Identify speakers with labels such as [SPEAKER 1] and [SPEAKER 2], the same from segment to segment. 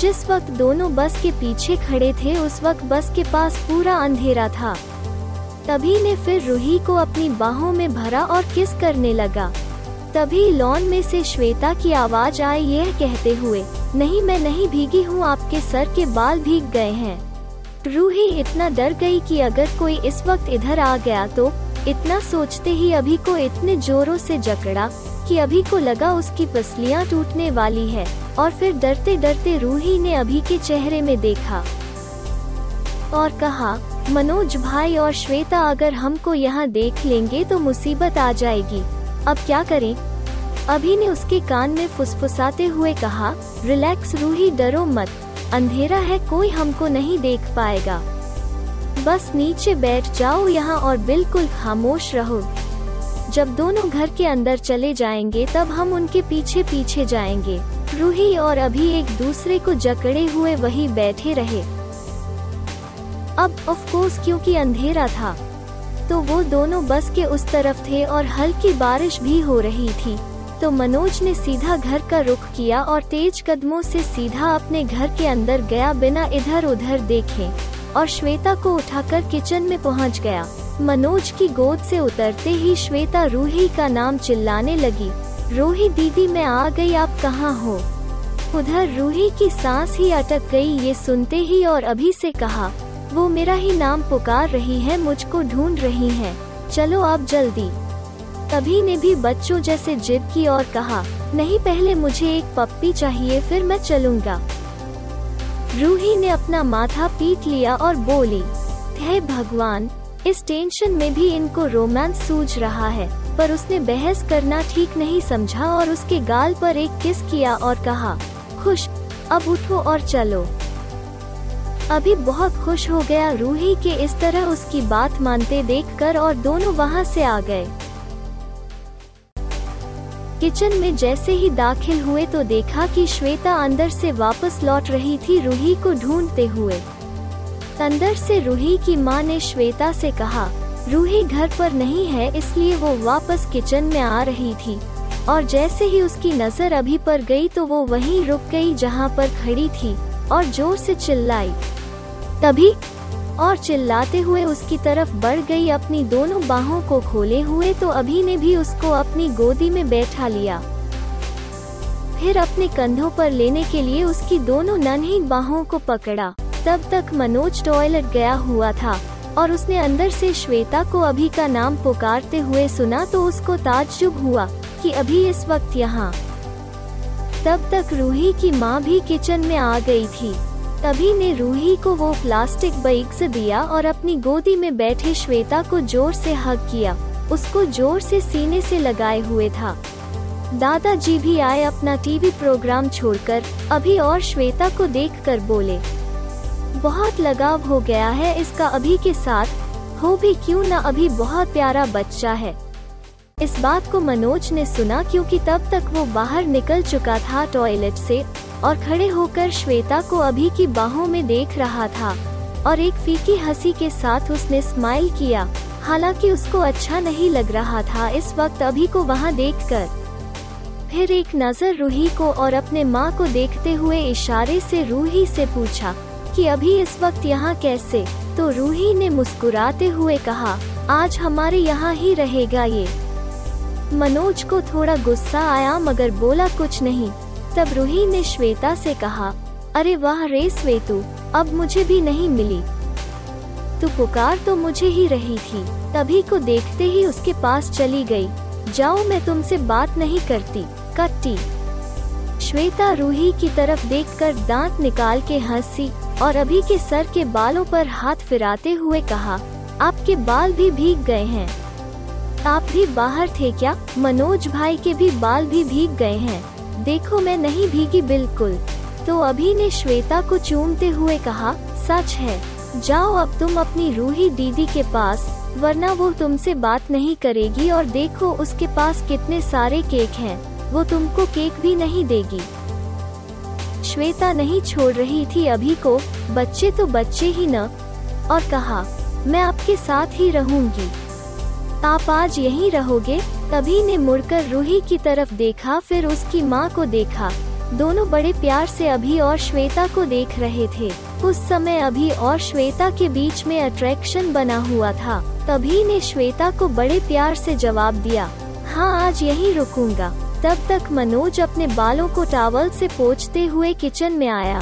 [SPEAKER 1] जिस वक्त दोनों बस के पीछे खड़े थे, उस वक्त बस के पास पूरा अंधेरा था। तभी ने फिर रूही को अपनी बाहों में भरा और किस करने लगा। तभी लॉन में से श्वेता की आवाज़ आई, यह कहते हुए, नहीं, मैं नहीं भीगी हूँ, आपके सर के बाल भीग गए हैं। रूही इतना डर गई कि अगर कोई इस वक्त इधर आ गया तो इतना सोचते ही अभी को इतने जोरों से जकड़ा। कि अभी को लगा उसकी पसलियाँ टूटने वाली है, और फिर डरते डरते रूही ने अभी के चेहरे में देखा। और कहा, मनोज भाई और श्वेता, अगर हमको यहाँ देख लेंगे तो मुसीबत आ जाएगी। अब क्या करें? अभी ने उसके कान में फुसफुसाते हुए कहा, रिलैक्स रूही, डरो मत। अंधेरा है, कोई हमको नहीं देख पाएगा। बस नीचे बैठ जाओ यहाँ और बिल्कुल खामोश रहो। जब दोनों घर के अंदर चले जाएँगे, तब हम उनके पीछे पीछे जाएँगे। रूही और अभी एक दूसरे को जकड़े हुए वही बैठे रहे। अब ऑफ़ कोर्स क्योंकि अंधेरा था तो वो दोनों बस के उस तरफ़ थे और हल्की बारिश भी हो रही थी। तो मनोज ने सीधा घर का रुख किया और तेज कदमों से सीधा अपने घर के अंदर गया बिना इधर उधर देखे और श्वेता को उठाकर किचन में पहुँच गया। मनोज की गोद से उतरते ही श्वेता रूही का नाम चिल्लाने लगी। रूही दीदी, मैं आ गई, आप कहाँ हो? उधर रूही की सांस ही अटक गई, ये सुनते ही और अभी से कहा, वो मेरा ही नाम पुकार रही है, मुझको ढूंढ रही है। चलो आप जल्दी। तभी ने भी बच्चों जैसे जिद की और कहा, नहीं, पहले मुझे एक पप्पी चाहिए, फिर मैं चलूँगा। रूही ने अपना माथा पीट लिया और बोली, हे भगवान इस टेंशन में भी इनको रोमांस सूझ रहा है, पर उसने बहस करना ठीक नहीं समझा और उसके गाल पर एक किस किया और कहा, खुश, अब उठो और चलो। अभी बहुत खुश हो गया रूही के इस तरह उसकी बात मानते देखकर और दोनों वहाँ से आ गए। किचन में जैसे ही दाखिल हुए तो देखा कि श्वेता अंदर से वापस लौट रही थी रूही को ढूंढते हुए। अंदर से रूही की माँ ने श्वेता से कहा, रूही घर पर नहीं है, इसलिए वो वापस किचन में आ रही थी। और जैसे ही उसकी नज़र अभी पर गई तो वो वहीं रुक गई जहाँ पर खड़ी थी, और ज़ोर से चिल्लाई। तभी, और चिल्लाते हुए उसकी तरफ़ बढ़ गई अपनी दोनों बाहों को खोले हुए तो अभी ने भी उसको अपनी गोदी में बैठा लिया। फिर अपने कंधों पर लेने के लिए उसकी दोनों नन्ही बाहों को पकड़ा। तब तक मनोज टॉयलेट गया हुआ था और उसने अंदर से श्वेता को अभी का नाम पुकारते हुए सुना तो उसको ताज्जुब हुआ कि अभी इस वक्त यहाँ। तब तक रूही की माँ भी किचन में आ गई थी। तभी ने रूही को वो प्लास्टिक बैग से दिया और अपनी गोदी में बैठे श्वेता को ज़ोर से हक किया। उसको ज़ोर से सीने से लगाए हुए था। दादाजी भी आए अपना टीवी प्रोग्राम छोड़कर। अभी और श्वेता को देखकर बोले बहुत लगाव हो गया है इसका अभी के साथ। हो भी क्यों न अभी बहुत प्यारा बच्चा है। इस बात को मनोज ने सुना क्योंकि तब तक वो बाहर निकल चुका था टॉयलेट से और खड़े होकर श्वेता को अभी की बाहों में देख रहा था और एक फीकी हँसी के साथ उसने स्माइल किया। हालाँकि उसको अच्छा नहीं लग रहा था इस वक्त अभी को वहाँ देखकर। फिर एक नज़र रूही को और अपने माँ को देखते हुए इशारे से रूही से पूछा कि अभी इस वक्त यहाँ कैसे? तो रूही ने मुस्कुराते हुए कहा, आज हमारे यहाँ ही रहेगा ये। मनोज को थोड़ा गुस्सा आया मगर बोला कुछ नहीं। तब रूही ने श्वेता से कहा, अरे वाह रे स्वेतु अब मुझे भी नहीं मिली। तू पुकार तो मुझे ही रही थी, तभी को देखते ही उसके पास चली गई। जाओ मैं तुमसे बात नहीं करती कट्टी श्वेता रूही की तरफ़ देखकर दांत निकाल के हँसी और अभी के सर के बालों पर हाथ फिराते हुए कहा, आपके बाल भी भीग गए हैं। आप भी बाहर थे क्या? मनोज भाई के भी बाल भी भीग गए हैं। देखो मैं नहीं भीगी बिल्कुल। तो अभी ने श्वेता को चूमते हुए कहा, सच है। जाओ अब तुम अपनी रूही दीदी के पास, वरना वो तुमसे बात नहीं करेगी और देखो उसके पास कितने सारे केक हैं। वो तुमको केक भी नहीं देगी। श्वेता नहीं छोड़ रही थी अभी को, बच्चे तो बच्चे ही न। और कहा, मैं आपके साथ ही रहूँगी। आप आज यहीं रहोगे? तभी ने मुड़कर रूही की तरफ़ देखा, फिर उसकी माँ को देखा। दोनों बड़े प्यार से अभी और श्वेता को देख रहे थे। उस समय अभी और श्वेता के बीच में अट्रैक्शन बना हुआ था। तभी ने श्वेता को बड़े प्यार से जवाब दिया हाँ आज यहीं रुकूँगा। तब तक मनोज अपने बालों को टावल से पोछते हुए किचन में आया।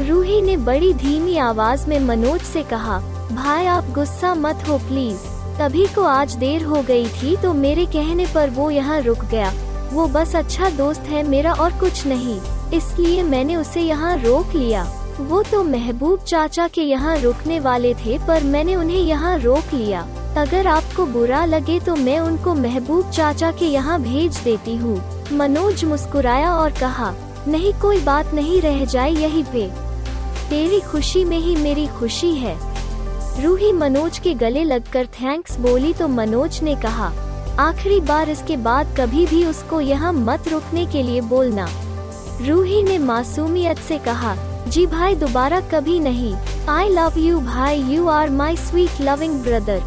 [SPEAKER 1] रूही ने बड़ी धीमी आवाज़ में मनोज से कहा, भाई, आप गुस्सा मत हो, प्लीज़। तभी को आज देर हो गई थी तो मेरे कहने पर वो यहाँ रुक गया। वो बस अच्छा दोस्त है, मेरा और कुछ नहीं। इसलिए मैंने उसे यहाँ रोक लिया। वो तो महबूब चाचा के यहाँ रुकने वाले थे, पर मैंने उन्हें यहाँ रोक लिया। अगर आपको बुरा लगे तो मैं उनको महबूब चाचा के यहाँ भेज देती हूँ। मनोज मुस्कुराया और कहा, नहीं, कोई बात नहीं, रह जाए यही पे। तेरी खुशी में ही मेरी खुशी है। रूही मनोज के गले लगकर थैंक्स बोली तो मनोज ने कहा, आखिरी बार इसके बाद कभी भी उसको यहाँ मत रुकने के लिए बोलना। रूही ने मासूमियत से कहा, जी भाई, दोबारा कभी नहीं। आई लव यू भाई you are my sweet loving brother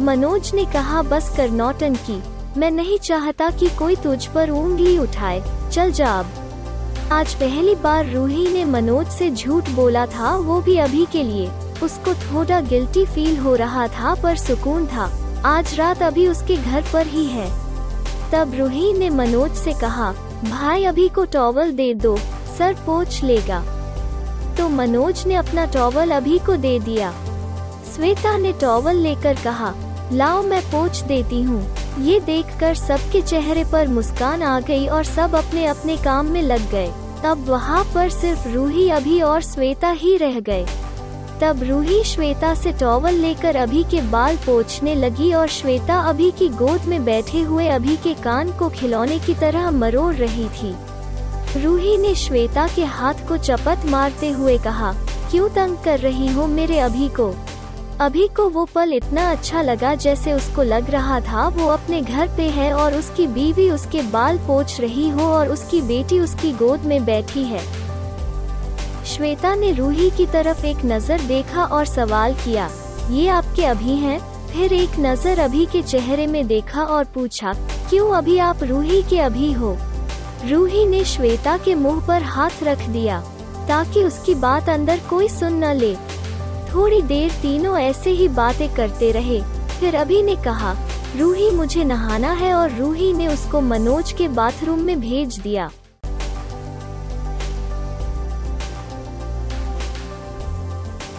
[SPEAKER 1] Manoj ने कहा, बस कर नौटन की। मैं नहीं चाहता कि कोई तुझ पर उंगली उठाए। चल जा अब। आज पहली बार रूही ने मनोज से झूठ बोला था, वो भी अभी के लिए। उसको थोड़ा गिल्टी फील हो रहा था, पर सुकून था। आज रात अभी उसके घर पर ही है। तब रूही ने मनोज से कहा, भाई, अभी को टॉवल दे दो। सर पोछ लेगा। तो मनोज ने अपना टॉवल अभी को दे दिया। श्वेता ने टॉवल लेकर कहा लाओ मैं पोछ देती हूँ। ये देखकर सबके चेहरे पर मुस्कान आ गई और सब अपने अपने काम में लग गए। तब वहाँ पर सिर्फ़ रूही अभी और श्वेता ही रह गए। तब रूही श्वेता से टॉवल लेकर अभी के बाल पोछने लगी और श्वेता अभी की गोद में बैठे हुए अभी के कान को खिलौने की तरह मरोड़ रही थी। रूही ने श्वेता के हाथ को चपत मारते हुए कहा, क्यों तंग कर रही हो मेरे अभी को? अभी को वो पल इतना अच्छा लगा जैसे उसको लग रहा था, वो अपने घर पे है और उसकी बीवी उसके बाल पोछ रही हो और उसकी बेटी उसकी गोद में बैठी है। श्वेता ने रूही की तरफ़ एक नज़र देखा और सवाल किया, ये आपके अभी हैं? फिर एक नज़र अभी के चेहरे में देखा और पूछा, क्यों अभी आप रूही के अभी हो? रूही ने श्वेता के मुँह पर हाथ रख दिया, ताकि उसकी बात अंदर कोई सुन न ले। थोड़ी देर तीनों ऐसे ही बातें करते रहे। फिर अभी ने कहा, रूही मुझे नहाना है और रूही ने उसको मनोज के बाथरूम में भेज दिया।